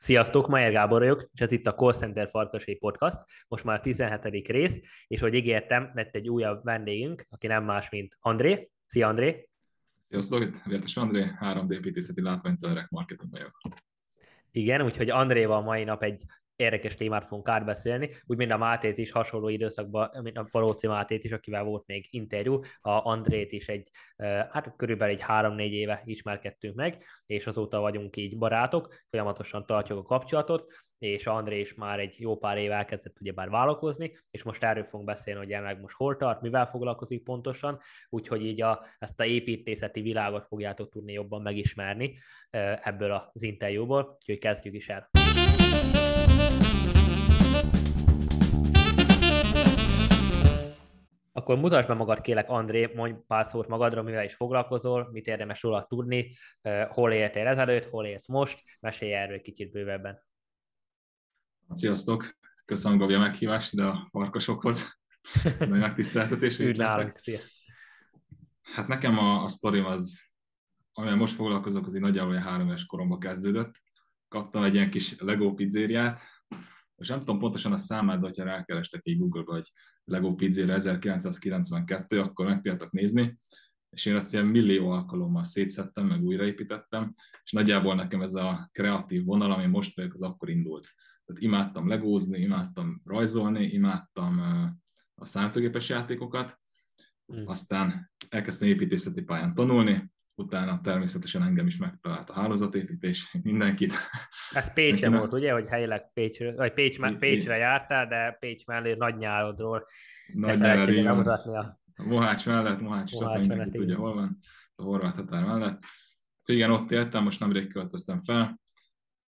Sziasztok, Majer Gábor vagyok, és ez itt a Call Center Farkasai Podcast, most már a 17. rész, és hogy ígértem, lett egy újabb vendégünk, aki nem más, mint André. Szia, André! Sziasztok, itt Vértes André, 3D építészeti látványtörek marketing vagyok. Igen, úgyhogy Andréval mai nap egy érdekes témát fogunk átbeszélni, úgy mint a Mátét is hasonló időszakban, mint a Palóci Mátét is, akivel volt még interjú, a Andrét is egy, hát körülbelül egy három-négy éve ismerkedtünk meg, és azóta vagyunk így barátok, folyamatosan tartjuk a kapcsolatot, és André is már egy jó pár éve elkezdett ugyebár vállalkozni, és most erről fogunk beszélni, hogy jelenleg most hol tart, mivel foglalkozik pontosan, úgyhogy így a, ezt a építészeti világot fogjátok tudni jobban megismerni ebből az interjúból, úgyhogy kezdjük is el. Akkor mutasd be magad, kélek, André, mondj pár szót magadról, mivel is foglalkozol, mit érdemes róla tudni, hol éltél ezelőtt, hol élsz most, mesélj erről kicsit bővebben. Sziasztok! Köszönöm Gabi a meghívást ide a farkasokhoz. Nagy megtiszteltetés. Üdv nálunk, szia! Hát nekem a, a sztorim az, amivel most foglalkozok, az egy nagyjából három éves koromban kezdődött. Kaptam egy ilyen kis Lego pizzériát, és nem tudom pontosan a számát, de ha rákerestek egy Google-ba, hogy Lego Pizzéra 1992, akkor meg tudjátok nézni, és én ezt ilyen millió alkalommal szétszettem, meg újraépítettem, és nagyjából nekem ez a kreatív vonal, ami most vagyok, az akkor indult. Tehát imádtam legózni, imádtam rajzolni, imádtam a számítógépes játékokat, mm. aztán elkezdtem építészeti pályán tanulni, utána természetesen engem is megtalált a hálózatépítés, mindenkit. Ez Pécse volt, ugye, hogy helyileg Pécsre, vagy Pécs, Pécsre jártál, de Pécs mellé nagy nyárodról nagy nyárodról a... a Mohács mellett, Mohács, Mohács mellett, mindenki tudja, hol van, a horvát határ mellett. Igen, ott éltem, most nemrég költöztem fel,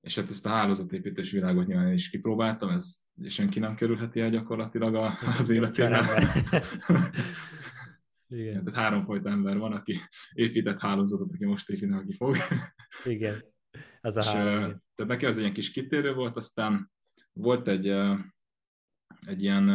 és hát ezt a hálózatépítés világot nyilván is kipróbáltam, ez senki nem kerülheti el gyakorlatilag az életében. Igen. Tehát háromfajta ember van, aki épített hálózatot, aki most épít, aki fog. Igen, ez a és, három. Tehát neki az egy ilyen kis kitérő volt, aztán volt egy, egy ilyen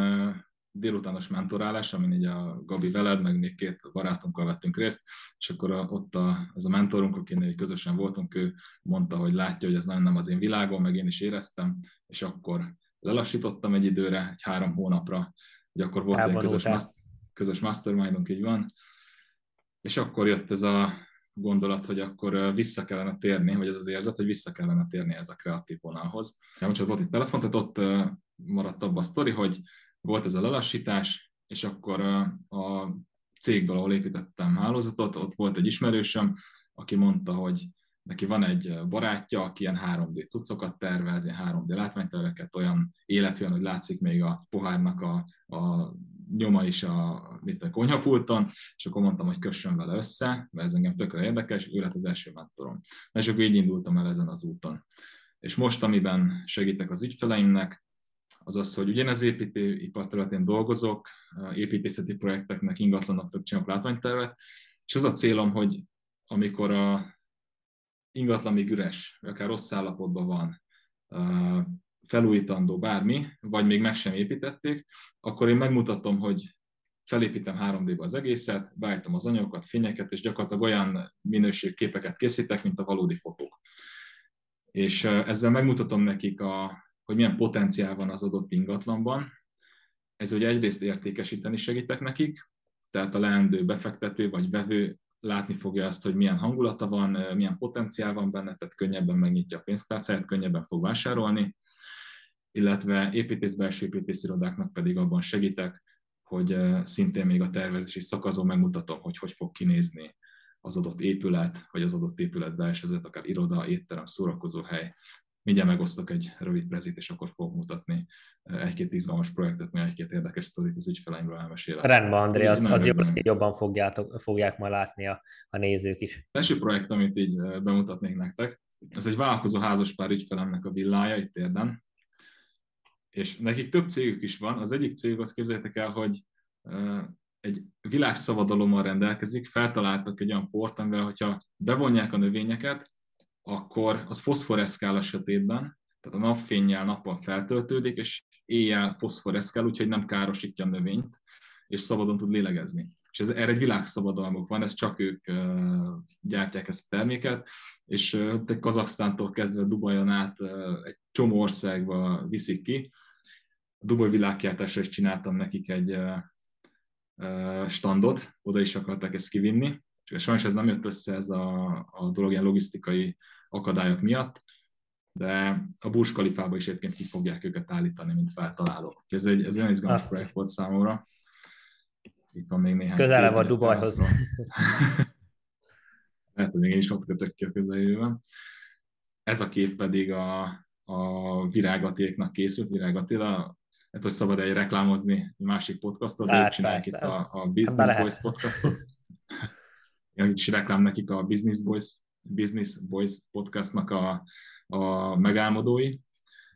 délutános mentorálás, amin így a Gabi veled, meg még két barátunkkal vettünk részt, és akkor a, ott a, az a mentorunk, akinél közösen voltunk, ő mondta, hogy látja, hogy ez nagyon nem az én világom, meg én is éreztem, és akkor lelassítottam egy időre, egy három hónapra, hogy akkor volt egy közös, master, közös mastermindunk, így van, és akkor jött ez a gondolat, hogy akkor vissza kellene térni, hogy ez az érzet, hogy vissza kellene térni ez a kreatív vonalhoz. Csak volt egy telefon, tehát ott maradt abba a sztori, hogy volt ez a lelassítás, és akkor a cégből, ahol építettem hálózatot, ott volt egy ismerősöm, aki mondta, hogy neki van egy barátja, aki ilyen 3D cuccokat tervez, ilyen 3D látványterveket, olyan életűen, hogy látszik még a pohárnak a, a nyoma is a, mit a konyhapulton, és akkor mondtam, hogy kössön vele össze, mert ez engem tökre érdekes, ő lett az első mentorom. És akkor így indultam el ezen az úton. És most, amiben segítek az ügyfeleimnek, az az, hogy ugyanez építőipar területén dolgozok, építészeti projekteknek, ingatlanoknak csinálok látványtervet, és az a célom, hogy amikor a ingatlan még üres, akár rossz állapotban van, felújítandó bármi, vagy még meg sem építették, akkor én megmutatom, hogy felépítem 3D-be az egészet, beállítom az anyagokat, fényeket, és gyakorlatilag olyan minőségképeket készítek, mint a valódi fotók. És ezzel megmutatom nekik a, hogy milyen potenciál van az adott ingatlanban. Ez ugye egyrészt értékesíteni segítek nekik, tehát a leendő befektető vagy vevő látni fogja azt, hogy milyen hangulata van, milyen potenciál van benne, tehát könnyebben megnyitja a pénztárcáját, könnyebben fog vásárolni, illetve építész belső építészirodáknak pedig abban segítek, hogy szintén még a tervezési szakaszon megmutatom, hogy hogy fog kinézni az adott épület, vagy az adott épület belső, akár iroda, étterem, szórakozóhely, mindjárt megosztok egy rövid prezit, és akkor fogok mutatni egy-két izgalmas projektet, meg egy-két érdekes sztorit az ügyfeleimről elmesélek. Rendben, André, az, az jobb, jobban fogjátok, fogják ma látni a, a nézők is. Az első projekt, amit így bemutatnék nektek, ez egy vállalkozó házaspár ügyfelemnek a villája itt érden, és nekik több cégük is van. Az egyik cég, azt képzeljétek el, hogy egy világszabadalommal rendelkezik, feltaláltak egy olyan port, amivel, hogyha bevonják a növényeket, akkor az foszforeszkál a sötétben, tehát a napfényjel nappal feltöltődik, és éjjel foszforeszkál, úgyhogy nem károsítja a növényt, és szabadon tud lélegezni. és ez, erre egy világszabadalmuk van, ez csak ők gyártják ezt a terméket, és uh, Kazaksztántól kezdve Dubajon át egy csomó országba viszik ki. A Dubaj világkiáltásra is csináltam nekik egy standot, oda is akarták ezt kivinni, és sajnos ez nem jött össze ez a, a dolog ilyen logisztikai akadályok miatt, de a Burj Khalifába is egyébként ki fogják őket állítani, mint feltalálók. Ez egy, ez egy izgalmas Azt. projekt volt számomra. Itt van még néhány. Közelebb van Dubajhoz. Lehet, hogy még én is ott kötök ki a közeljövőben. Ez a kép pedig a, a Virágatéknak készült, Virág Attila, hát hogy szabad egy reklámozni egy másik podcastot, de ők csinálják itt a, a Business Boys podcastot. Én is reklám nekik a Business Boys, Business Boys podcastnak a, a megálmodói,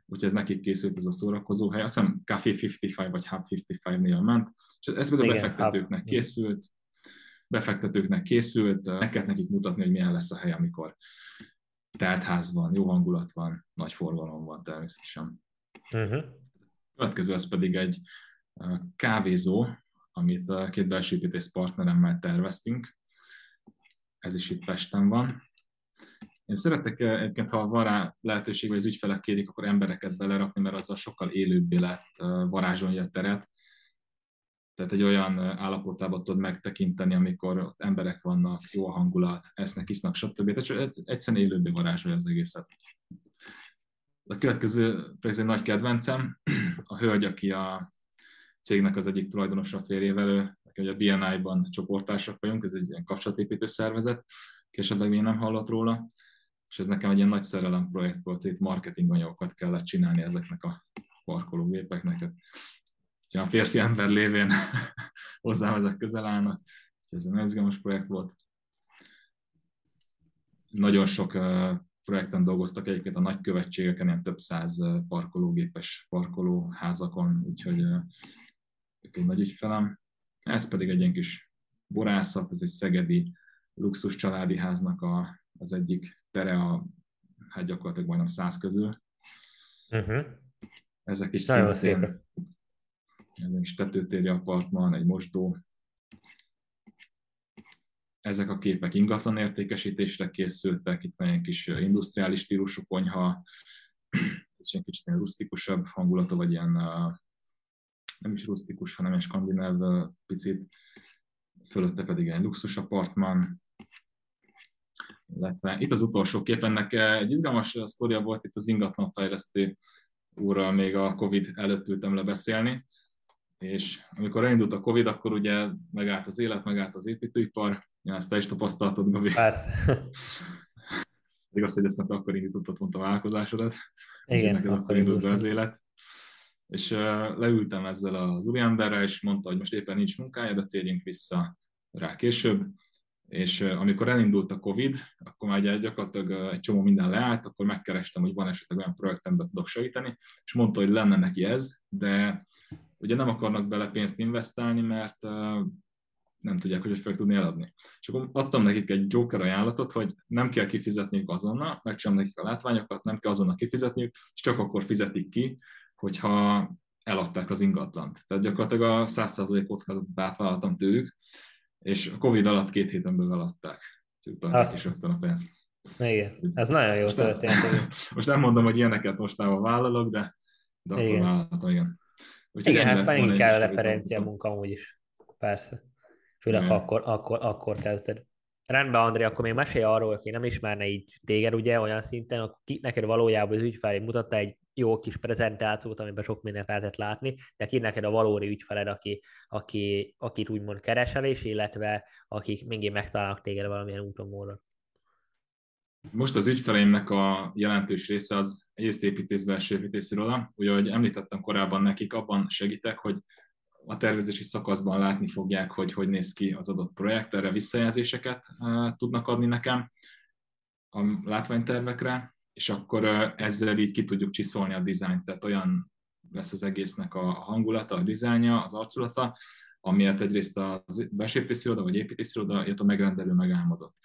úgyhogy ez nekik készült ez a szórakozó hely. Azt hiszem Café 55 vagy Hub 55 nél ment, és ez pedig a befektetőknek hub. készült, befektetőknek készült, meg kellett nekik mutatni, hogy milyen lesz a hely, amikor telt ház van, jó hangulat van, nagy forgalom van természetesen. Uh-huh. Következő az pedig egy kávézó, amit a két belső építész partneremmel terveztünk. Ez is itt Pesten van. Én szeretek egyébként, ha van rá lehetőség, hogy az ügyfelek kérik, akkor embereket belerakni, mert azzal sokkal élőbbé lehet eh, varázsolni a teret. Tehát egy olyan állapotában tudod megtekinteni, amikor ott emberek vannak, jó a hangulat, esznek, isznak, stb. Tehát egyszerűen élőbbé varázsolja az egészet. A következő ez egy nagy kedvencem, a hölgy, aki a cégnek az egyik tulajdonosa férjével, ő, a BNI-ban csoportársak vagyunk, ez egy ilyen kapcsolatépítő szervezet, és esetleg még nem hallott róla, és ez nekem egy ilyen nagy szerelem projekt volt, itt marketing anyagokat kellett csinálni ezeknek a parkológépeknek. Hát, a férfi ember lévén hozzám ezek közel állnak, és ez egy izgalmas projekt volt. Nagyon sok projekten dolgoztak egyébként a nagykövetségeken, ilyen több száz parkológépes parkolóházakon, úgyhogy ők egy nagy ügyfelem. Ez pedig egy ilyen kis borászat, ez egy szegedi luxus családi háznak a, az egyik tere a, hát gyakorlatilag majdnem száz közül. Uh-huh. Ezek is Nagyon szintén, ezek is tetőtéri apartman, egy mosdó. Ezek a képek ingatlan értékesítésre készültek, itt van egy kis industriális stílusú konyha, ez egy kicsit ilyen rusztikusabb hangulata, vagy ilyen nem is rusztikus, hanem egy skandináv picit, fölötte pedig egy luxus apartman, illetve itt az utolsó kép, ennek egy izgalmas sztoria volt itt az ingatlanfejlesztő úrral még a Covid előtt ültem le beszélni, és amikor elindult a Covid, akkor ugye megállt az élet, megállt az építőipar, ja, ezt te is tapasztaltad, Gabi. Persze. Igaz, hogy ezt akkor indítottad pont a vállalkozásodat, Igen, neked akkor indult be az élet. És uh, leültem ezzel az úriemberrel, és mondta, hogy most éppen nincs munkája, de térjünk vissza rá később és amikor elindult a Covid, akkor már gyakorlatilag egy csomó minden leállt, akkor megkerestem, hogy van esetleg olyan projektemben tudok segíteni, és mondta, hogy lenne neki ez, de ugye nem akarnak bele pénzt investálni, mert nem tudják, hogy fogják tudni eladni. És akkor adtam nekik egy Joker ajánlatot, hogy nem kell kifizetniük azonnal, megcsinálom nekik a látványokat, nem kell azonnal kifizetniük, és csak akkor fizetik ki, hogyha eladták az ingatlant. Tehát gyakorlatilag a 100% kockázatot átvállaltam tőlük, és a Covid alatt két héten belül eladták. Úgyhogy is rögtön a pénzt. Igen, ez nagyon jó történt. most nem mondom, hogy ilyeneket mostában vállalok, de, de akkor igen. vállaltam, igen. Úgyhogy igen, hát megint kell referencia munka is. Persze. Főleg akkor, akkor, akkor kezded. Rendben, André, akkor még mesélj arról, aki nem ismerne így téged ugye olyan szinten, akkor ki neked valójában az ügyfelé mutatta egy jó kis prezentációt, amiben sok mindent lehetett látni, de ki neked a valódi ügyfeled, aki, aki, akit úgymond keresel is, illetve akik mindig megtalálnak téged valamilyen úton módon. Most az ügyfeleimnek a jelentős része az egyrészt építész belső építésziroda. Ugye, ahogy említettem korábban nekik, abban segítek, hogy a tervezési szakaszban látni fogják, hogy hogy néz ki az adott projekt, erre visszajelzéseket tudnak adni nekem a látványtervekre, és akkor ezzel így ki tudjuk csiszolni a dizájnt, tehát olyan lesz az egésznek a hangulata, a dizájnja, az arculata, amiért egyrészt a besépítésziroda vagy építésziroda, illetve a megrendelő megálmodott.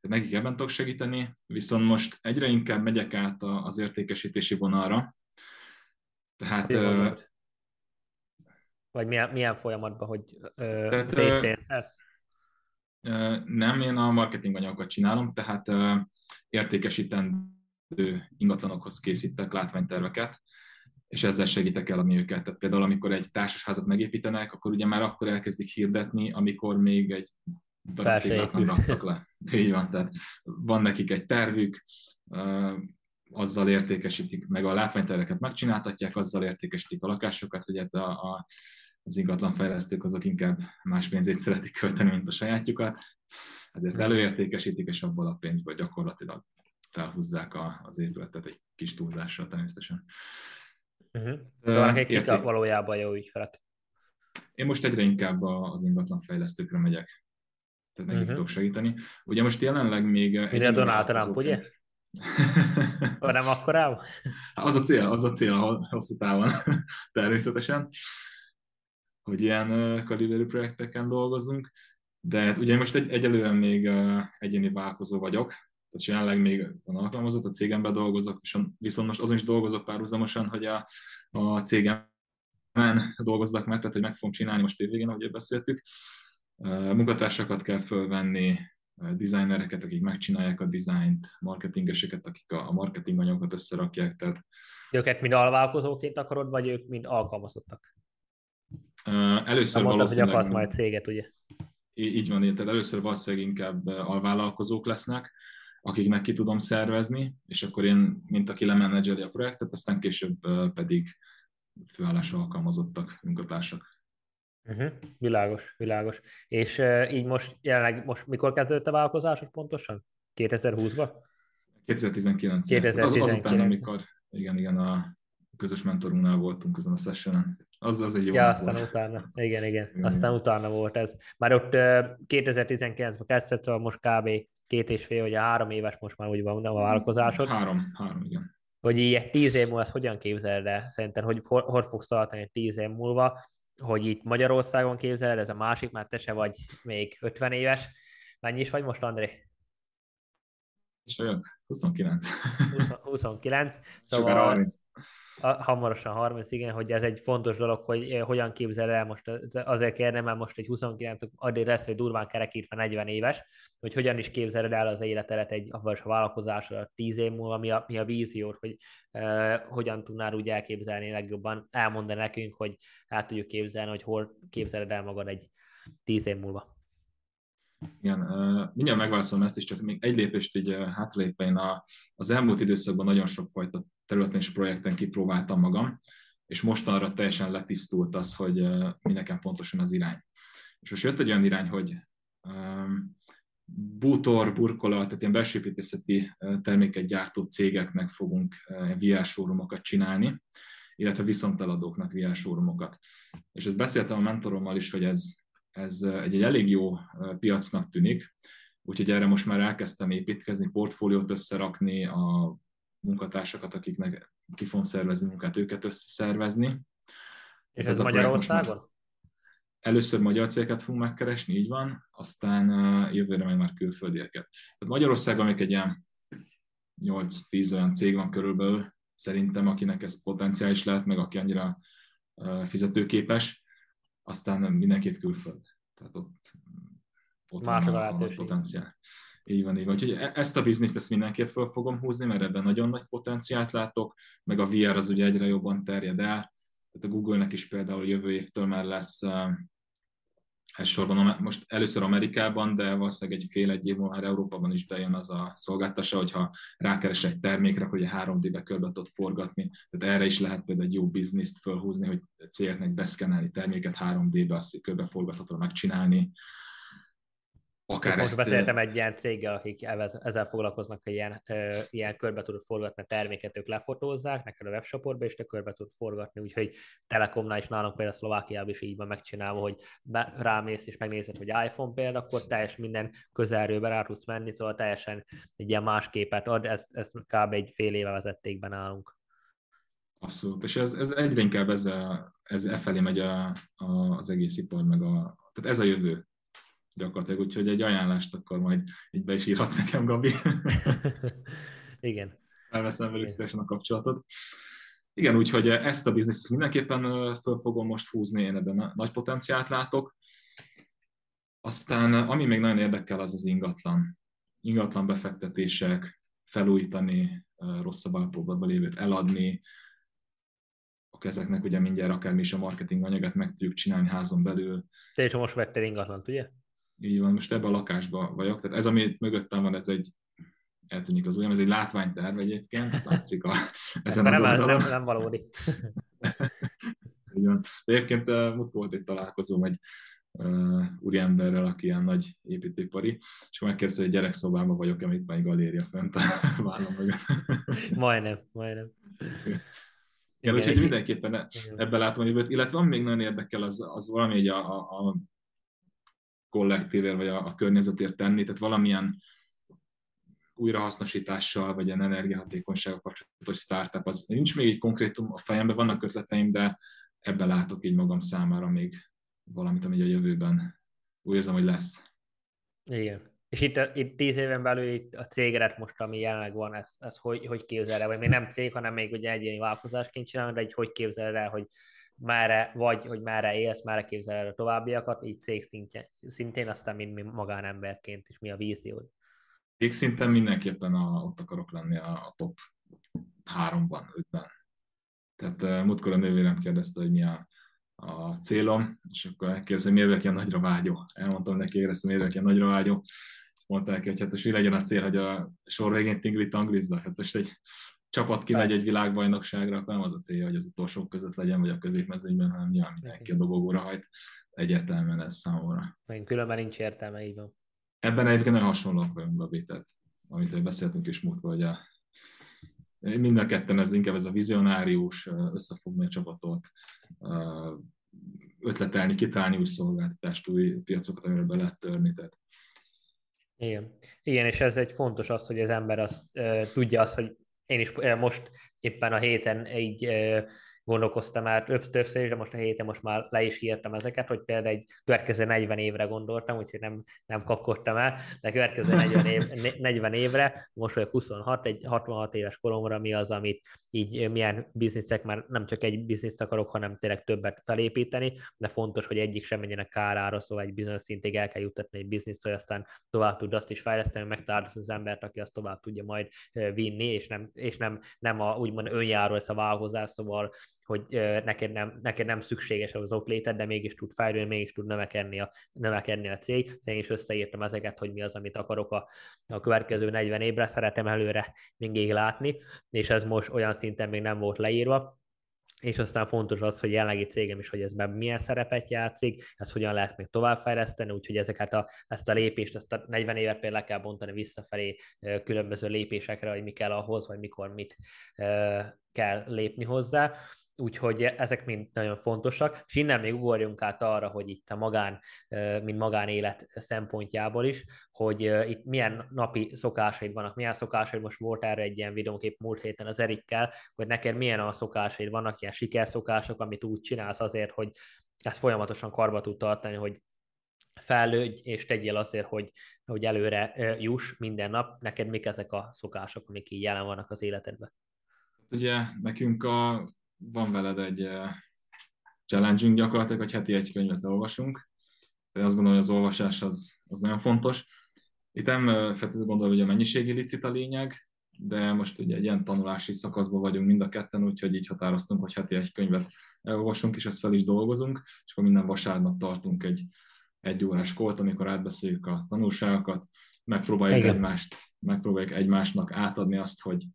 Tehát nekik ebben tudok segíteni, viszont most egyre inkább megyek át az értékesítési vonalra. Tehát Vagy milyen, milyen folyamatban, hogy ö, lesz? Nem, én a marketing anyagokat csinálom, tehát értékesítendő ingatlanokhoz készítek látványterveket, és ezzel segítek eladni őket. Tehát például, amikor egy társasházat megépítenek, akkor ugye már akkor elkezdik hirdetni, amikor még egy darab nem raktak le. Így van, tehát van nekik egy tervük, azzal értékesítik, meg a látványterveket megcsináltatják, azzal értékesítik a lakásokat, ugye a, a, az ingatlanfejlesztők azok inkább más pénzét szeretik költeni, mint a sajátjukat, ezért hmm. előértékesítik, és abból a pénzből gyakorlatilag felhúzzák a, az épületet egy kis túlzással természetesen. Uh-huh. Szóval nekik kik a valójában jó ügyfelek? Én most egyre inkább az ingatlanfejlesztőkre megyek. Tehát nekik uh-huh. tudok segíteni. Ugye most jelenleg még... Ugye Donald Trump, ugye? nem akkorában? Az a cél, az a cél a hosszú távon, természetesen, hogy ilyen kaliberű projekteken dolgozunk, de hát ugye most egy, egyelőre még egyéni vállalkozó vagyok, tehát jelenleg még van alkalmazott, a cégemben dolgozok, viszont most azon is dolgozok párhuzamosan, hogy a, a cégemen dolgozzak meg, tehát hogy meg fogom csinálni most évvégén, ahogy beszéltük. Munkatársakat kell fölvenni, designereket, akik megcsinálják a dizájnt, marketingeseket, akik a marketing anyagokat összerakják. Tehát... De őket mind alvállalkozóként akarod, vagy ők mind alkalmazottak? Először mondtad, valószínűleg... hogy akarsz majd céget, ugye? Így van, tehát először valószínűleg inkább alvállalkozók lesznek, akiknek ki tudom szervezni, és akkor én, mint aki lemenedzseli a projektet, aztán később pedig főállású alkalmazottak, munkatársak. Uh-huh. Világos, világos. És uh, így most jelenleg, most mikor kezdődött a vállalkozásod pontosan? 2020-ban? 2019. 2019. Az, azután, amikor igen, igen, a közös mentorunknál voltunk azon a sessionen. Az, az egy jó ja, aztán volt. utána, igen, igen, igen, aztán igen. utána volt ez. Már ott uh, 2019-ben kezdett, szóval most kb. két és fél, vagy három éves most már úgy van a vállalkozásod. Három, három, igen. Hogy így tíz év múlva ezt hogyan képzeled el? Szerinted, hogy hogy, hogy fogsz tartani tíz év múlva? Hogy itt Magyarországon képzeled, ez a másik, mert te se vagy még 50 éves. Mennyi is vagy most, André? És vagyok, 29. 20, 29. Szóval 30. hamarosan 30, igen, hogy ez egy fontos dolog, hogy eh, hogyan képzel el most, azért kérnem, mert most egy 29, addig lesz, hogy durván kerekítve 40 éves, hogy hogyan is képzeled el az életedet egy a vállalkozásra 10 év múlva, mi a, mi a víziót, hogy uh, hogyan tudnál úgy elképzelni legjobban, elmondani nekünk, hogy el tudjuk képzelni, hogy hol képzeled el magad egy 10 év múlva. Igen, mindjárt megválaszolom ezt is, csak még egy lépést így hátralépve én a, az elmúlt időszakban nagyon sokfajta területen és projekten kipróbáltam magam, és mostanra teljesen letisztult az, hogy mi nekem pontosan az irány. És most jött egy olyan irány, hogy bútor, burkolat, tehát ilyen belsőépítészeti terméket gyártó cégeknek fogunk VR csinálni, illetve viszonteladóknak VR. És ezt beszéltem a mentorommal is, hogy ez, ez egy, egy elég jó piacnak tűnik, úgyhogy erre most már elkezdtem építkezni, portfóliót összerakni, a munkatársakat, akiknek ki fogom szervezni munkát, őket összeszervezni. És ez, ez Magyarországon? Először magyar cégeket fogunk megkeresni, így van, aztán jövőre meg már külföldieket. Tehát Magyarországon még egy ilyen 8-10 olyan cég van körülbelül, szerintem, akinek ez potenciális lehet, meg aki annyira fizetőképes, aztán mindenképp külföld. Tehát ott, ott van a, a potenciál. Így van, így van. Úgyhogy e- ezt a bizniszt ezt mindenképp fel fogom húzni, mert ebben nagyon nagy potenciált látok, meg a VR az ugye egyre jobban terjed el. Tehát a Google-nek is például jövő évtől már lesz elsősorban most először Amerikában, de valószínűleg egy fél egy év múlva már Európában is bejön az a szolgáltása, hogyha rákeres egy termékre, hogy a 3D-be körbe tud forgatni. Tehát erre is lehet például egy jó bizniszt fölhúzni, hogy cégeknek beszkenelni terméket 3D-be, azt körbe forgatható megcsinálni. Akár Most ezt... beszéltem egy ilyen céggel, akik ezzel foglalkoznak, hogy ilyen, ö, ilyen körbe tudod forgatni a terméket, ők lefotózzák neked a webshopodba, és te körbe tudod forgatni, úgyhogy Telekomnál is nálunk például Szlovákiában is így van megcsinálva, hogy be, rámész és megnézed, hogy iPhone például, akkor teljes minden közelről rá tudsz menni, szóval teljesen egy ilyen más képet ad, ezt, ezt kb. egy fél éve vezették be nálunk. Abszolút, és ez, ez egyre inkább ez, a, ez e felé megy a, a, az egész ipar, meg a, tehát ez a jövő gyakorlatilag, úgyhogy egy ajánlást akkor majd így be is írhatsz nekem, Gabi. Igen. Elveszem velük szívesen a kapcsolatot. igen, úgyhogy ezt a bizniszt mindenképpen föl fogom most húzni, én ebben nagy potenciált látok. Aztán ami még nagyon érdekel, az az ingatlan. Ingatlan befektetések, felújítani, rosszabb állapotban lévőt eladni, akkor ezeknek ugye mindjárt akár mi is a marketing anyagát meg tudjuk csinálni házon belül. Te is most vettél ingatlant, ugye? Így van, most ebben a lakásban vagyok. Tehát ez, ami mögöttem van, ez egy eltűnik az ujjam, ez egy látványterv egyébként, látszik a, ezen az nem, nem, nem valódi. Igen. De egyébként múltkor volt egy találkozóm egy uh, úriemberrel, aki ilyen nagy építőipari, és akkor megkérdezte, hogy gyerekszobában vagyok-e, itt van egy galéria fent a vállam mögött. majdnem, majdnem. Igen, úgyhogy mindenképpen ebben látom a jövőt, illetve van még nagyon érdekel, az, az valami a, a, a kollektívért, vagy a, a környezetért tenni, tehát valamilyen újrahasznosítással, vagy ilyen energiahatékonysággal kapcsolatos startup, az nincs még egy konkrétum a fejemben, vannak ötleteim, de ebben látok így magam számára még valamit, ami a jövőben úgy érzem, hogy lesz. Igen. És itt, itt tíz éven belül itt a cégeret most, ami jelenleg van, ez, ez hogy, hogy képzel el? Vagy még nem cég, hanem még ugye egyéni vállalkozásként csinálni, de egy hogy képzel el, hogy merre vagy, hogy merre élsz, merre képzel el a továbbiakat, így cég szintjén, szintén, aztán mint magánemberként, és mi a víziód? Cég szinten mindenképpen a, ott akarok lenni a, a top háromban, ötben. Tehát uh, múltkor a nővérem kérdezte, hogy mi a, a célom, és akkor elkérdezte, miért vagyok ilyen nagyra vágyó. Elmondtam neki, éreztem, miért vagyok ilyen nagyra vágyó. Mondták, hogy hát most mi legyen a cél, hogy a sor végén tinglit anglizza. Hát most egy csapat kimegy egy világbajnokságra, akkor nem az a célja, hogy az utolsók között legyen, vagy a középmezőnyben, hanem nyilván mindenki a dobogóra hajt. Egyértelműen ez számomra. Még különben nincs értelme, így van. Ebben egyébként nagyon hasonlóak vagyunk, Gabi, tehát amit beszéltünk is múltkor, hogy a, mind a ketten ez inkább ez a vizionárius, összefogni a csapatot, ötletelni, kitalálni új szolgáltatást, új piacokat, amire be lehet törni. Tehát. Igen. Igen, és ez egy fontos az, hogy az ember azt, tudja azt, hogy én is uh, most éppen a héten egy uh, gondolkoztam már többször, de most a héten most már le is írtam ezeket, hogy például egy következő 40 évre gondoltam, úgyhogy nem, nem kapkodtam el, de következő 40, év, 40 évre, most vagyok 26, egy 66 éves koromra, mi az, amit így milyen bizniszek, már nem csak egy bizniszt akarok, hanem tényleg többet felépíteni, de fontos, hogy egyik sem menjenek kárára, szóval egy bizonyos szintig el kell juttatni egy bizniszt, hogy aztán tovább tud azt is fejleszteni, megtalálsz az embert, aki azt tovább tudja majd vinni, és nem, és nem, nem a úgymond önjáró ez a vállalkozás, szóval hogy neked nem, neked nem szükséges az ott léted, de mégis tud fejlődni, mégis tud növekedni a, növekedni a cég. Én is összeírtam ezeket, hogy mi az, amit akarok a, a következő 40 évre, szeretem előre mindig látni, és ez most olyan szinten még nem volt leírva, és aztán fontos az, hogy jelenlegi cégem is, hogy ezben milyen szerepet játszik, ezt hogyan lehet még továbbfejleszteni, úgyhogy ezeket a, ezt a lépést, ezt a 40 évet például le kell bontani visszafelé különböző lépésekre, hogy mi kell ahhoz, vagy mikor mit kell lépni hozzá úgyhogy ezek mind nagyon fontosak, és innen még ugorjunk át arra, hogy itt a magán, mint magánélet szempontjából is, hogy itt milyen napi szokásaid vannak, milyen szokásaid, most volt erre egy ilyen videókép múlt héten az Erikkel, hogy neked milyen a szokásaid, vannak ilyen sikerszokások, amit úgy csinálsz azért, hogy ezt folyamatosan karba tud tartani, hogy fejlődj, és tegyél azért, hogy, hogy előre juss minden nap. Neked mik ezek a szokások, amik így jelen vannak az életedben? Ugye nekünk a van veled egy challenge gyakorlatilag, hogy heti egy könyvet olvasunk. De azt gondolom, hogy az olvasás az, az nagyon fontos. Itt nem feltétlenül gondolom, hogy a mennyiségi licit a lényeg, de most ugye egy ilyen tanulási szakaszban vagyunk mind a ketten, úgyhogy így határoztunk, hogy heti egy könyvet elolvasunk, és ezt fel is dolgozunk, és akkor minden vasárnap tartunk egy egy órás kolt, amikor átbeszéljük a tanulságokat, megpróbáljuk Igen. egymást, megpróbáljuk egymásnak átadni azt, hogy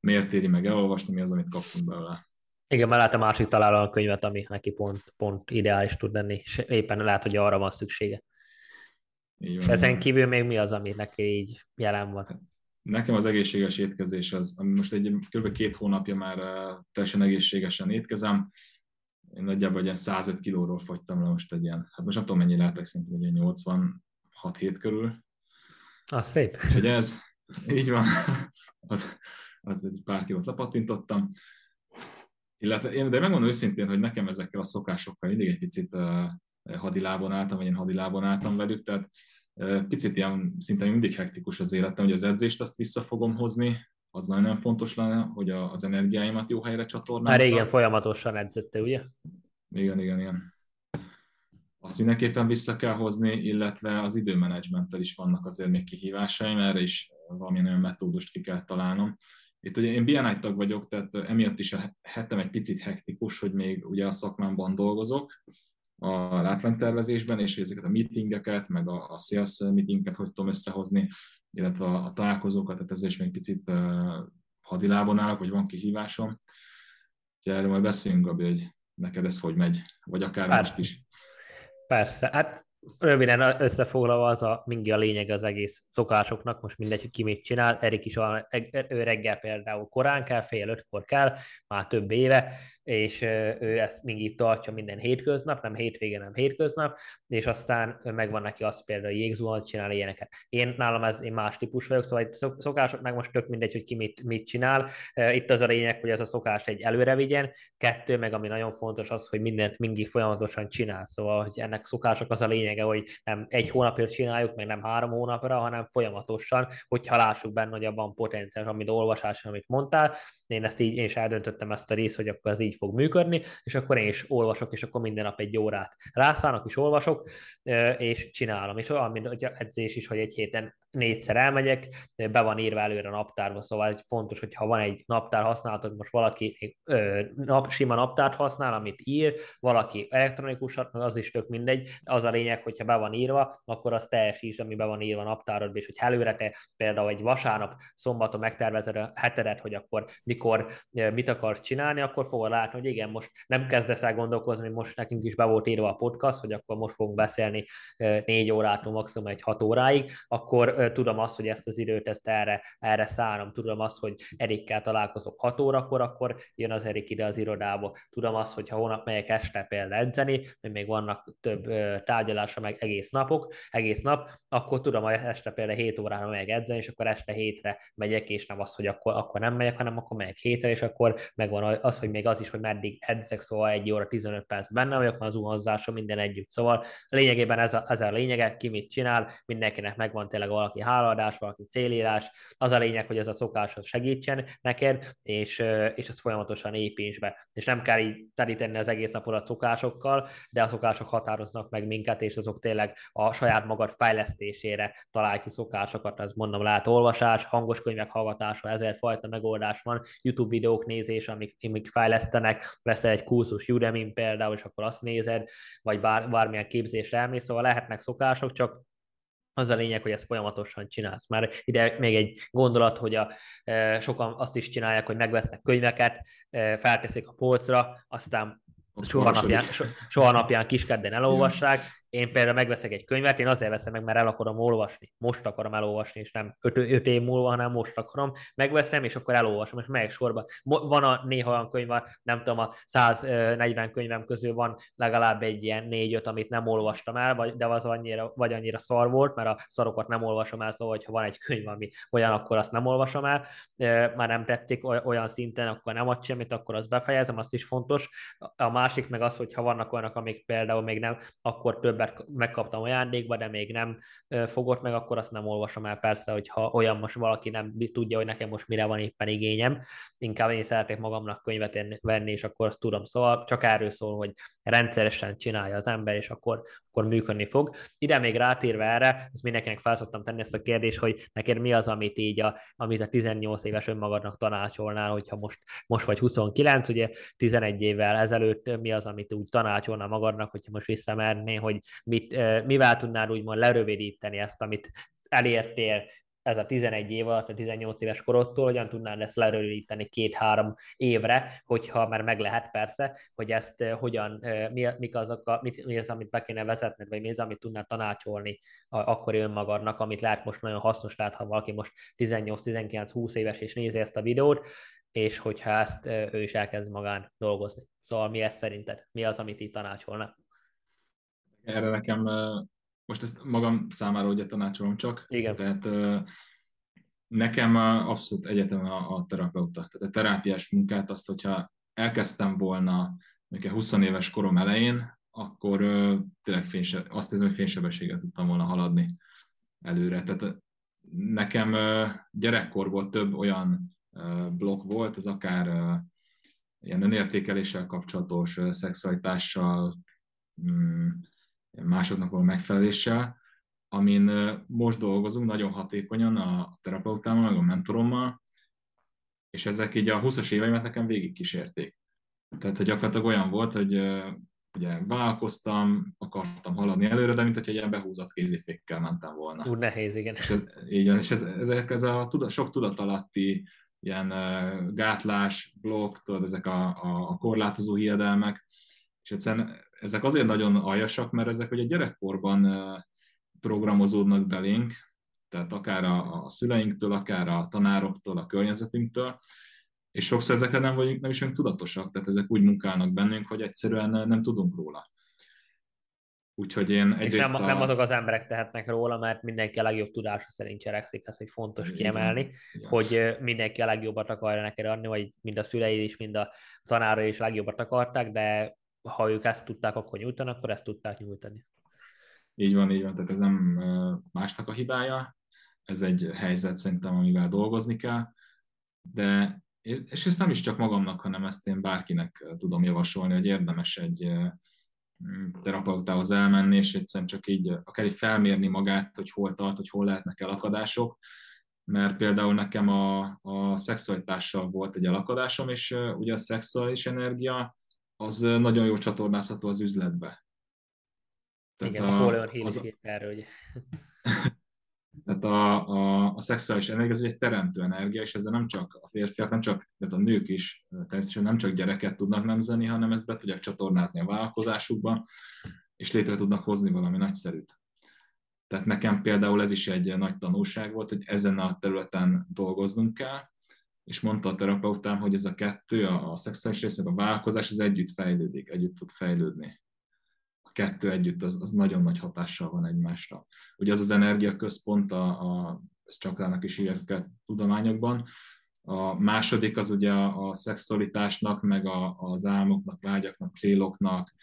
miért éri meg elolvasni, mi az, amit kaptunk belőle. Igen, már a másik találó a könyvet, ami neki pont, pont ideális tud lenni, és éppen lehet, hogy arra van szüksége. Így van, és ezen kívül még mi az, ami neki így jelen van? Nekem az egészséges étkezés az, ami most egy kb. két hónapja már teljesen egészségesen étkezem, én nagyjából egy ilyen 105 kilóról fogytam le most egy ilyen, hát most nem tudom mennyi lehetek, szerintem egy ilyen 86 hét körül. Az szép. Úgyhogy ez, így van, az, az egy pár kilót lepattintottam, illetve én, de megmondom őszintén, hogy nekem ezekkel a szokásokkal mindig egy picit uh, hadilában álltam, vagy én hadilában álltam velük, tehát uh, picit ilyen szinte mindig hektikus az életem, hogy az edzést azt vissza fogom hozni, az nagyon fontos lenne, hogy az energiáimat jó helyre csatornázzam. Már régen folyamatosan edzette, ugye? Igen, igen, igen. Azt mindenképpen vissza kell hozni, illetve az időmenedzsmenttel is vannak azért még kihívásaim, erre is valamilyen olyan metódust ki kell találnom. Itt ugye én BNI tag vagyok, tehát emiatt is a hetem egy picit hektikus, hogy még ugye a szakmámban dolgozok, a látványtervezésben, és ezeket a meetingeket, meg a, a sales meetinget hogy tudom összehozni, illetve a, a találkozókat, tehát ezzel is még picit uh, hadilában állok, vagy van kihívásom. Úgyhogy erről majd beszéljünk, Gabi, hogy neked ez hogy megy, vagy akár Persze. most is. Persze, hát röviden összefoglalva az a mingi a lényeg az egész szokásoknak, most mindegy, hogy ki mit csinál. Erik is a, ő reggel például korán kell, fél ötkor kell, már több éve, és ő ezt mindig tartja minden hétköznap, nem hétvége, nem hétköznap, és aztán megvan neki azt például jégzuhanat csinál ilyeneket. Én nálam ez, én más típus vagyok, szóval szokások meg most tök mindegy, hogy ki mit, mit csinál. Itt az a lényeg, hogy ez a szokás egy előre vigyen, kettő, meg ami nagyon fontos az, hogy mindent mindig folyamatosan csinál, szóval hogy ennek szokások az a lényege, hogy nem egy hónapért csináljuk, meg nem három hónapra, hanem folyamatosan, hogyha lássuk benne, hogy abban potenciál, amit olvasás, amit mondtál. Én ezt így, én is eldöntöttem ezt a részt, hogy akkor ez így fog működni, és akkor én is olvasok, és akkor minden nap egy órát rászállnak, is olvasok, és csinálom. És olyan, mint hogy edzés is, hogy egy héten négyszer elmegyek, be van írva előre a naptárba, szóval ez fontos, hogy ha van egy naptár használatod, most valaki ö, nap, sima naptárt használ, amit ír, valaki elektronikusat, az is tök mindegy, az a lényeg, hogyha be van írva, akkor az teljesíts, ami be van írva a naptárodba, és hogy előre te például egy vasárnap, szombaton megtervezed a hetedet, hogy akkor mikor mit akarsz csinálni, akkor fogod látni, hogy igen, most nem kezdesz el gondolkozni, most nekünk is be volt írva a podcast, hogy akkor most fogunk beszélni négy órától maximum egy hat óráig, akkor tudom azt, hogy ezt az időt ezt erre, erre szállom, tudom azt, hogy Erikkel találkozok 6 órakor, akkor jön az Erik ide az irodába, tudom azt, hogy ha hónap megyek este például edzeni, hogy még vannak több tárgyalása, meg egész napok, egész nap, akkor tudom, hogy este például 7 órára megyek edzeni, és akkor este hétre megyek, és nem az, hogy akkor, akkor nem megyek, hanem akkor megyek hétre, és akkor megvan az, hogy még az is, hogy meddig edzek, szóval egy óra 15 perc benne vagyok, már az uhanzásom minden együtt. Szóval lényegében ez a, ez a lényege, ki mit csinál, mindenkinek megvan tényleg valaki háladás, valaki célírás. Az a lényeg, hogy ez a szokás az segítsen neked, és, és ez folyamatosan építs be. És nem kell így teríteni az egész napodat szokásokkal, de a szokások határoznak meg minket, és azok tényleg a saját magad fejlesztésére találj ki szokásokat, ez mondom, lehet olvasás, hangos könyvek hallgatása, ezer fajta megoldás van, YouTube videók nézés, amik, amik fejlesztenek, veszel egy kurzus udemy például, és akkor azt nézed, vagy bár, bármilyen képzésre elmész, szóval lehetnek szokások, csak az a lényeg, hogy ezt folyamatosan csinálsz. Már ide még egy gondolat, hogy a, e, sokan azt is csinálják, hogy megvesznek könyveket, e, felteszik a polcra, aztán soha napján, soha napján kiskedden elolvassák, én például megveszek egy könyvet, én azért veszem meg, mert el akarom olvasni. Most akarom elolvasni, és nem 5 év múlva, hanem most akarom. Megveszem, és akkor elolvasom, és megyek sorba. Van a néha olyan könyv, nem tudom, a 140 könyvem közül van legalább egy ilyen 4-5, amit nem olvastam el, vagy, de az annyira, vagy annyira szar volt, mert a szarokat nem olvasom el, szóval, ha van egy könyv, ami olyan, akkor azt nem olvasom el, már nem tetszik olyan szinten, akkor nem ad semmit, akkor azt befejezem, azt is fontos. A másik meg az, hogy ha vannak olyanok, amik például még nem, akkor több többet megkaptam ajándékba, de még nem fogott meg, akkor azt nem olvasom el persze, hogyha olyan most valaki nem tudja, hogy nekem most mire van éppen igényem. Inkább én szeretnék magamnak könyvet venni, és akkor azt tudom. Szóval csak erről szól, hogy rendszeresen csinálja az ember, és akkor, akkor működni fog. Ide még rátérve erre, ezt mindenkinek felszoktam tenni ezt a kérdést, hogy neked mi az, amit így a, amit a 18 éves önmagadnak tanácsolnál, hogyha most, most vagy 29, ugye 11 évvel ezelőtt mi az, amit úgy tanácsolnál magadnak, hogyha most visszamerné, hogy mit, mivel tudnál úgymond lerövidíteni ezt, amit elértél ez a 11 év alatt, a 18 éves korodtól, hogyan tudnál ezt lerövidíteni két-három évre, hogyha már meg lehet persze, hogy ezt hogyan, mi, mik azok a, mit, mi az, amit be kéne vezetned, vagy mi az, amit tudnál tanácsolni akkori önmagadnak, amit lehet most nagyon hasznos lehet, ha valaki most 18-19-20 éves és nézi ezt a videót, és hogyha ezt ő is elkezd magán dolgozni. Szóval mi ez szerinted? Mi az, amit így tanácsolna? Erre nekem, most ezt magam számára ugye tanácsolom csak, Igen. tehát nekem abszolút egyetem a, a terapeuta. Tehát a terápiás munkát azt, hogyha elkezdtem volna mondjuk 20 éves korom elején, akkor tényleg fényse, azt érzem, hogy fénysebességet tudtam volna haladni előre. Tehát nekem gyerekkorból több olyan blokk volt, ez akár ilyen önértékeléssel kapcsolatos, szexualitással, mm, másoknak való megfeleléssel, amin most dolgozunk nagyon hatékonyan a terapeutámmal, meg a mentorommal, és ezek így a 20-as éveimet nekem végig kísérték. Tehát, hogy gyakorlatilag olyan volt, hogy ugye vállalkoztam, akartam haladni előre, de mint hogy egy ilyen behúzott kézifékkel mentem volna. Úgy nehéz, igen. És ez, van, és ez, ezek ez a tuda, sok tudatalatti ilyen gátlás, blokk, tudod, ezek a, a, a korlátozó hiedelmek, és egyszerűen ezek azért nagyon aljasak, mert ezek a gyerekkorban programozódnak belénk, tehát akár a, a szüleinktől, akár a tanároktól, a környezetünktől, és sokszor ezekre nem, vagyunk, nem is vagyunk tudatosak, tehát ezek úgy munkálnak bennünk, hogy egyszerűen nem tudunk róla. Úgyhogy én egyrészt és nem, a... nem azok az emberek tehetnek róla, mert mindenki a legjobb tudása szerint cselekszik, ez egy fontos igen, kiemelni, igen. hogy mindenki a legjobbat akarja neked adni, vagy mind a szüleid is, mind a tanárai is legjobbat akarták, de ha ők ezt tudták akkor nyújtani, akkor ezt tudták nyújtani. Így van, így van, tehát ez nem másnak a hibája, ez egy helyzet szerintem, amivel dolgozni kell, de és ezt nem is csak magamnak, hanem ezt én bárkinek tudom javasolni, hogy érdemes egy terapeutához elmenni, és egyszerűen csak így, akár így felmérni magát, hogy hol tart, hogy hol lehetnek elakadások, mert például nekem a, a szexualitással volt egy elakadásom, és ugye a szexuális energia az nagyon jó csatornázható az üzletbe. Tehát Igen, a, Napoleon Hill az, erről, ugye. Tehát a, a, a szexuális energia az egy teremtő energia, és ezzel nem csak a férfiak, nem csak, tehát a nők is természetesen nem csak gyereket tudnak nemzeni, hanem ezt be tudják csatornázni a vállalkozásukba, és létre tudnak hozni valami nagyszerűt. Tehát nekem például ez is egy nagy tanulság volt, hogy ezen a területen dolgoznunk kell, és mondta a terapeutám, hogy ez a kettő, a, a szexuális rész, a vállalkozás, az együtt fejlődik, együtt tud fejlődni kettő együtt az, az nagyon nagy hatással van egymásra. Ugye az az energiaközpont, a, a, ezt csakrának is hívják tudományokban, a második az ugye a, a szexualitásnak, meg a, az álmoknak, vágyaknak, céloknak,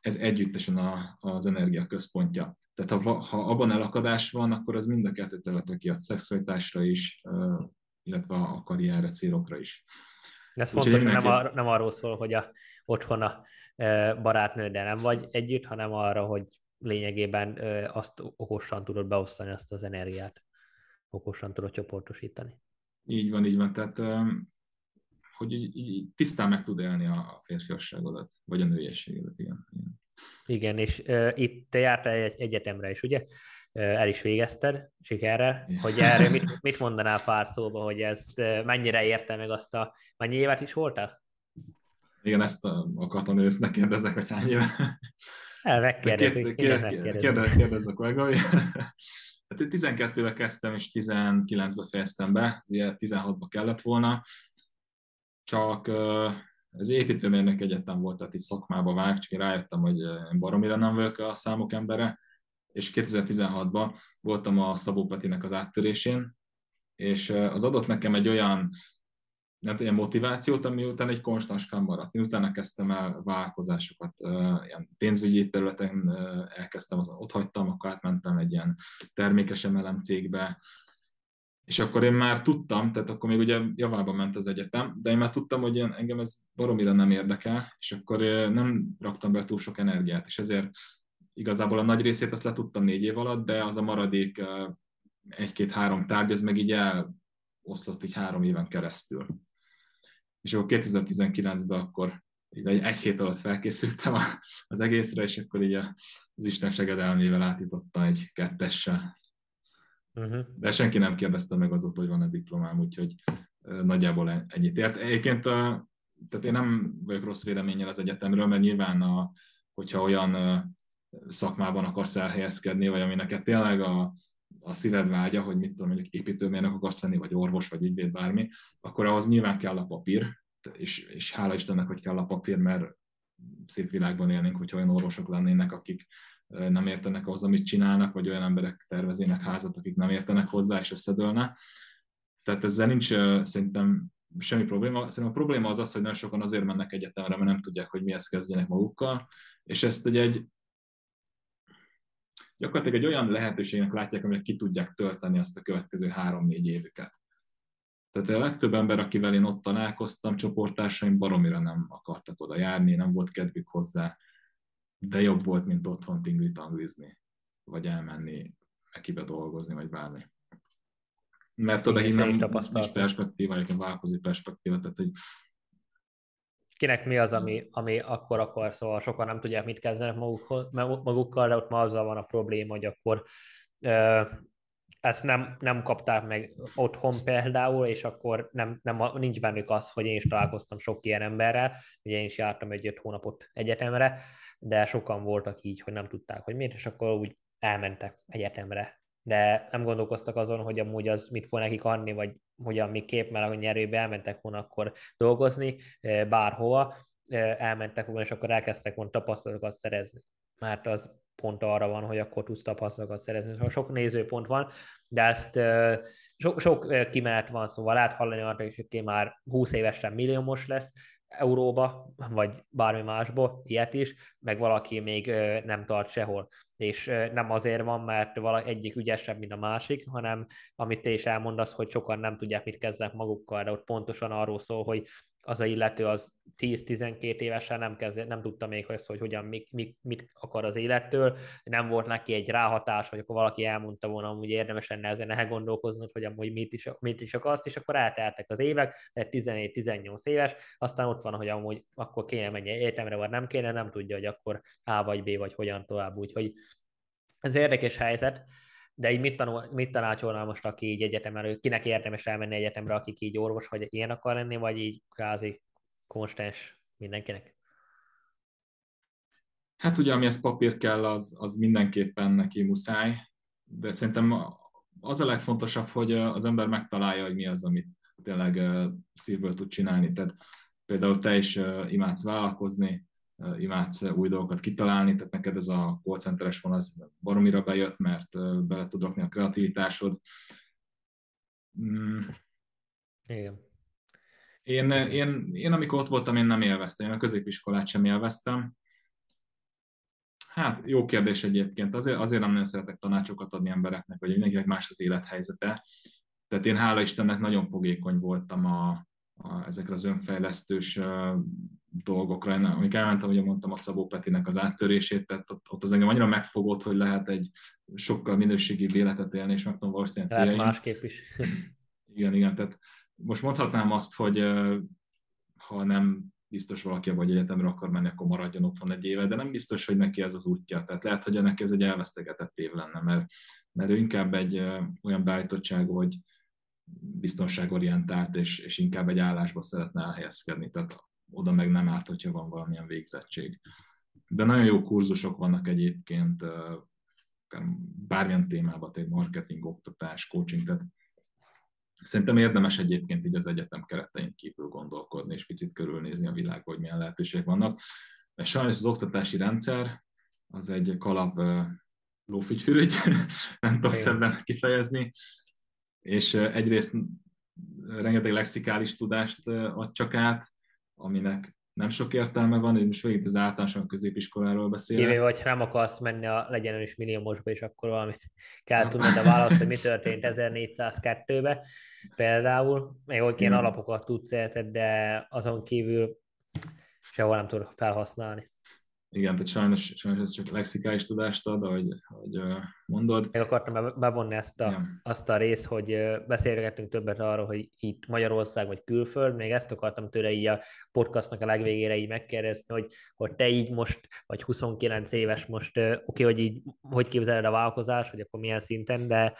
ez együttesen a, az energia központja. Tehát ha, ha abban elakadás van, akkor az mind a kettő területre kiad, szexualitásra is, illetve a karrierre, célokra is. Ez fontos, hogy nem, ar- nem arról szól, hogy a, otthon a barátnőddel nem vagy együtt, hanem arra, hogy lényegében azt okosan tudod beosztani, azt az energiát okosan tudod csoportosítani. Így van, így van. Tehát hogy így, így tisztán meg tud élni a férfiasságodat, vagy a nőiességedet, igen. Igen, igen és uh, itt te jártál egy egyetemre is, ugye? El is végezted sikerrel, igen. hogy erre mit, mit mondanál pár szóba, hogy ez mennyire érte meg azt a... Mennyi évet is voltál? Igen, ezt akartam, hogy ezt ne kérdezzek, hogy hány éve. El, megkérdezzük. Kérdez, kérdezz a kollega. Hát 12-ben kezdtem, és 19-ben fejeztem be, 16-ba kellett volna, csak ez építőmérnök egyetem volt, tehát itt szakmába vág, csak én rájöttem, hogy én baromira nem vagyok a számok embere, és 2016-ban voltam a Szabó Petinek az áttörésén, és az adott nekem egy olyan nem ilyen motivációt, ami után egy konstans fennmaradt. Én utána kezdtem el vállalkozásokat, ilyen pénzügyi területen elkezdtem, ott hagytam, akkor átmentem egy ilyen termékes MLM cégbe, és akkor én már tudtam, tehát akkor még ugye javába ment az egyetem, de én már tudtam, hogy engem ez baromira nem érdekel, és akkor nem raktam be túl sok energiát, és ezért igazából a nagy részét azt letudtam négy év alatt, de az a maradék egy-két-három tárgy, ez meg így eloszlott így három éven keresztül és akkor 2019-ben akkor egy, egy hét alatt felkészültem az egészre, és akkor így az Isten segedelmével átítottam egy kettessel. Uh-huh. De senki nem kérdezte meg azóta, hogy van-e diplomám, úgyhogy nagyjából ennyit ért. Egyébként tehát én nem vagyok rossz véleménnyel az egyetemről, mert nyilván, a, hogyha olyan szakmában akarsz elhelyezkedni, vagy ami neked tényleg a, a szíved vágya, hogy mit tudom, mondjuk építőmérnök akarsz lenni, vagy orvos, vagy ügyvéd, bármi, akkor ahhoz nyilván kell a papír, és, és hála Istennek, hogy kell a papír, mert szép világban élnénk, hogyha olyan orvosok lennének, akik nem értenek ahhoz, amit csinálnak, vagy olyan emberek tervezének házat, akik nem értenek hozzá, és összedőlne. Tehát ezzel nincs szerintem semmi probléma. Szerintem a probléma az az, hogy nagyon sokan azért mennek egyetemre, mert nem tudják, hogy mihez kezdjenek magukkal, és ezt egy gyakorlatilag egy olyan lehetőségnek látják, amire ki tudják tölteni azt a következő három-négy évüket. Tehát a legtöbb ember, akivel én ott találkoztam, csoporttársaim baromira nem akartak oda járni, nem volt kedvük hozzá, de jobb volt, mint otthon tinglit anglizni, vagy elmenni ekibe dolgozni, vagy bármi. Mert oda nem nincs perspektíva, egy vállalkozó perspektíva, tehát hogy kinek mi az, ami, ami akkor akar, szóval sokan nem tudják, mit kezdenek magukkal, de ott ma azzal van a probléma, hogy akkor ezt nem, nem kapták meg otthon például, és akkor nem, nem, nincs bennük az, hogy én is találkoztam sok ilyen emberrel, ugye én is jártam egy öt hónapot egyetemre, de sokan voltak így, hogy nem tudták, hogy miért, és akkor úgy elmentek egyetemre. De nem gondolkoztak azon, hogy amúgy az mit fog nekik adni, vagy hogyan mi kép, mert hogy nyerőbe elmentek volna akkor dolgozni bárhova, elmentek volna, és akkor elkezdtek volna tapasztalatokat szerezni. Mert az pont arra van, hogy akkor tudsz tapasztalatokat szerezni. Szóval sok nézőpont van, de ezt sok, sok kimenet van, szóval lehet hallani arra, hogy ki már 20 évesen milliómos lesz, euróba, vagy bármi másba, ilyet is, meg valaki még nem tart sehol. És nem azért van, mert valaki egyik ügyesebb, mint a másik, hanem amit te is elmondasz, hogy sokan nem tudják, mit kezdenek magukkal, de ott pontosan arról szól, hogy az a illető az 10-12 évesen nem, kezd, nem tudta még, hogy, hogy hogyan, mit, mit, mit akar az élettől, nem volt neki egy ráhatás, hogy akkor valaki elmondta volna, hogy érdemes lenne ezen ne gondolkoznod, hogy amúgy mit is, mit is akarsz, és akkor elteltek az évek, de 17-18 éves, aztán ott van, hogy amúgy akkor kéne menni egyetemre, vagy nem kéne, nem tudja, hogy akkor A vagy B, vagy hogyan tovább, úgyhogy ez érdekes helyzet, de így mit, tanul, mit tanácsolnál most, aki így egyetem előtt, kinek érdemes elmenni egyetemre, akik így orvos, vagy ilyen akar lenni, vagy így kázi konstans mindenkinek? Hát ugye, ami ez papír kell, az, az mindenképpen neki muszáj, de szerintem az a legfontosabb, hogy az ember megtalálja, hogy mi az, amit tényleg szívből tud csinálni. Tehát például te is imádsz vállalkozni, imádsz új dolgokat kitalálni, tehát neked ez a call centeres vonal baromira bejött, mert bele tud rakni a kreativitásod. Mm. Igen. Én, én, én, amikor ott voltam, én nem élveztem, én a középiskolát sem élveztem. Hát, jó kérdés egyébként. Azért, azért nem nagyon szeretek tanácsokat adni embereknek, vagy mindenkinek más az élethelyzete. Tehát én hála Istennek nagyon fogékony voltam a, a, ezekre az önfejlesztős dolgokra. Én, amikor elmentem, ugye mondtam a Szabó Petinek az áttörését, tehát ott, ott az engem annyira megfogott, hogy lehet egy sokkal minőségi életet élni, és meg tudom valósítani a céljaim. másképp is. igen, igen, tehát most mondhatnám azt, hogy ha nem biztos valaki vagy egyetemre akar menni, akkor maradjon otthon egy éve, de nem biztos, hogy neki ez az útja. Tehát lehet, hogy neki ez egy elvesztegetett év lenne, mert, mert ő inkább egy olyan beállítottságú, hogy biztonságorientált, és, és inkább egy állásba szeretne elhelyezkedni. Tehát oda meg nem árt, hogyha van valamilyen végzettség. De nagyon jó kurzusok vannak egyébként, bármilyen témában, egy marketing, oktatás, coaching, tehát Szerintem érdemes egyébként így az egyetem keretein kívül gondolkodni, és picit körülnézni a világban, hogy milyen lehetőségek vannak. Mert sajnos az oktatási rendszer az egy kalap lófügyfürügy, nem tudom szebben kifejezni, és egyrészt rengeteg lexikális tudást ad csak át, aminek nem sok értelme van, én most végig az általánosan középiskoláról beszélek. Kivéve, hogy nem akarsz menni a legyen is milliómosba, és akkor valamit kell tudnod a választ, hogy mi történt 1402-be például. Még hogy ilyen alapokat tudsz érted, de azon kívül sehol nem tudok felhasználni. Igen, tehát sajnos, sajnos ez csak lexikális tudást ad, ahogy, ahogy mondod. Még akartam bevonni ezt a, azt a részt, hogy beszélgettünk többet arról, hogy itt Magyarország vagy külföld, még ezt akartam tőle így a podcastnak a legvégére így megkérdezni, hogy, hogy te így most, vagy 29 éves most, oké, okay, hogy így hogy képzeled a vállalkozás, hogy akkor milyen szinten, de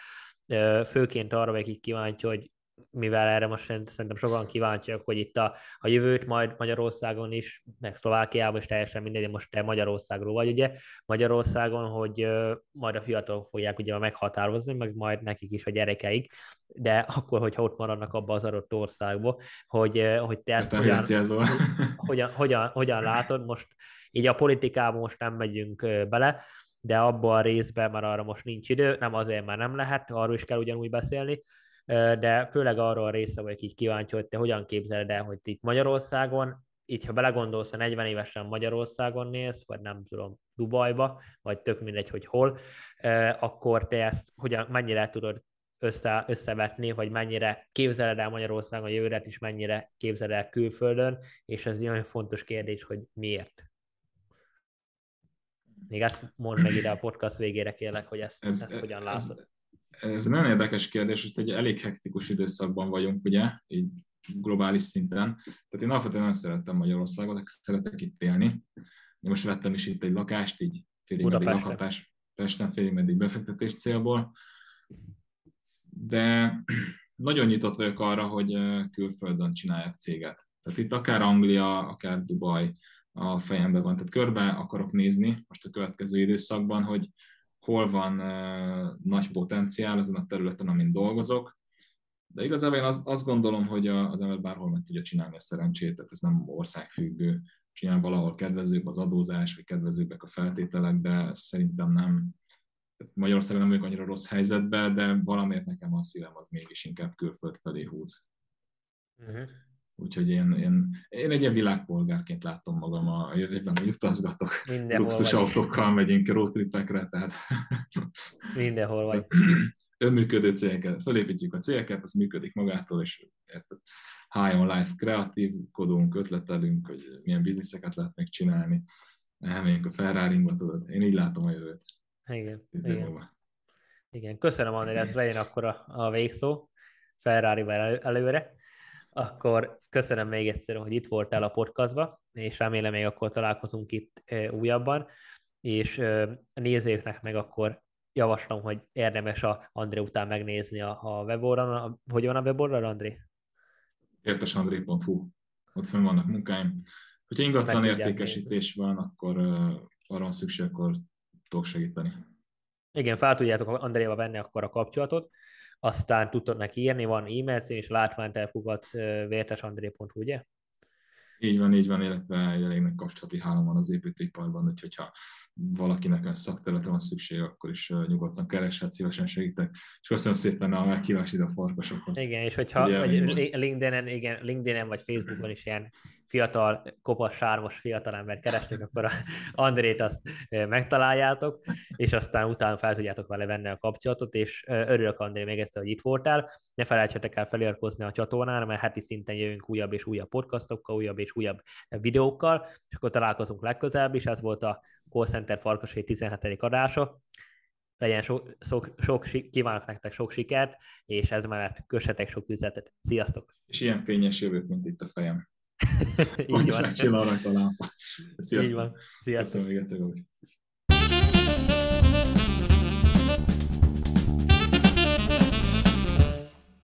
főként arra vagyok így kíváncsi, hogy mivel erre most szerintem sokan kíváncsiak, hogy itt a, a jövőt majd Magyarországon is, meg Szlovákiában is teljesen mindegy, most te Magyarországról vagy, ugye, Magyarországon, hogy uh, majd a fiatalok fogják ugye meghatározni, meg majd nekik is a gyerekeik, de akkor, hogyha ott maradnak abban az adott országba, hogy, hogy te ezt hogyan, hogyan, hogyan, hogyan látod, most így a politikában most nem megyünk bele, de abban a részben, mert arra most nincs idő, nem azért, mert nem lehet, arról is kell ugyanúgy beszélni, de főleg arról a része vagyok így kíváncsi, hogy te hogyan képzeled el, hogy itt Magyarországon, így ha belegondolsz, ha 40 évesen Magyarországon néz, vagy nem tudom, Dubajba, vagy tök mindegy, hogy hol, akkor te ezt hogyan, mennyire tudod össze, összevetni, hogy mennyire képzeled el Magyarországon a jövőret, és mennyire képzeled el külföldön, és ez egy nagyon fontos kérdés, hogy miért. Még ezt mondd meg ide a podcast végére, kérlek, hogy ezt, ez, ezt hogyan látod. Ez, ez nagyon érdekes kérdés, hogy egy elég hektikus időszakban vagyunk, ugye, így globális szinten. Tehát én alapvetően nem szerettem Magyarországot, szeretek itt élni. Én most vettem is itt egy lakást, így félig meddig lakhatás, Pesten félig meddig befektetés célból. De nagyon nyitott vagyok arra, hogy külföldön csinálják céget. Tehát itt akár Anglia, akár Dubaj a fejemben van. Tehát körbe akarok nézni most a következő időszakban, hogy hol van nagy potenciál azon a területen, amin dolgozok, de igazából én az, azt gondolom, hogy az ember bárhol meg tudja csinálni a szerencsét, tehát ez nem országfüggő, csinál valahol kedvezőbb az adózás, vagy kedvezőbbek a feltételek, de szerintem nem. Magyarországon nem vagyok annyira rossz helyzetben, de valamiért nekem a szívem az mégis inkább külföld felé húz. Uh-huh. Úgyhogy én, én, én egy ilyen világpolgárként látom magam a jövőben, hogy utazgatok, Mindenhol luxus vagy. autókkal megyünk roadtripekre, tehát... Mindenhol vagy. önműködő cégeket, felépítjük a cégeket, az működik magától, és high on life kreatív, kodunk, ötletelünk, hogy milyen bizniszeket lehet még csinálni, elmegyünk a ferrari tudod, én így látom a jövőt. Igen, igen. igen. köszönöm André, ez legyen akkor a, a végszó ferrari elő, előre. Akkor köszönöm még egyszer, hogy itt voltál a podcastba, és remélem még akkor találkozunk itt újabban, és e, nézőknek meg akkor javaslom, hogy érdemes a André után megnézni a, a weboldalon. Hogy van a weboldal, André? Értesandré.hu. Ott fönn vannak munkáim. Hogyha ingatlan értékesítés van, akkor uh, arra van szükség, akkor tudok segíteni. Igen, fel tudjátok Andréval venni akkor a kapcsolatot, aztán neki írni, van e-mail cím, és látványtelfugat vértesandré.hu, ugye? Így van, így van, illetve elég nagy kapcsolati hálom van az építőiparban, úgyhogy ha valakinek a szakterületre van szükség, akkor is nyugodtan kereshet, szívesen segítek. És köszönöm szépen a meghívást ide a farkasokhoz. Igen, és hogyha Ugye, vagy LinkedIn-en, igen, LinkedIn-en vagy Facebookon is ilyen fiatal, kopasz, sármos fiatalember kerestek, akkor a Andrét azt megtaláljátok, és aztán utána fel tudjátok vele venni a kapcsolatot, és örülök André még egyszer, hogy itt voltál. Ne felejtsetek el feliratkozni a csatornára, mert heti szinten jövünk újabb és újabb podcastokkal, újabb és újabb videókkal, és akkor találkozunk legközelebb is. Ez volt a Call Center Farkasé 17. adása. Legyen sok, sok, sok, kívánok nektek sok sikert, és ez mellett kössetek sok üzletet. Sziasztok! És ilyen fényes jövőt, mint itt a fejem. Így van. Megcsillan rajta a lámpa. Sziasztok! Így van. Sziasztok! Köszönöm még egyszer,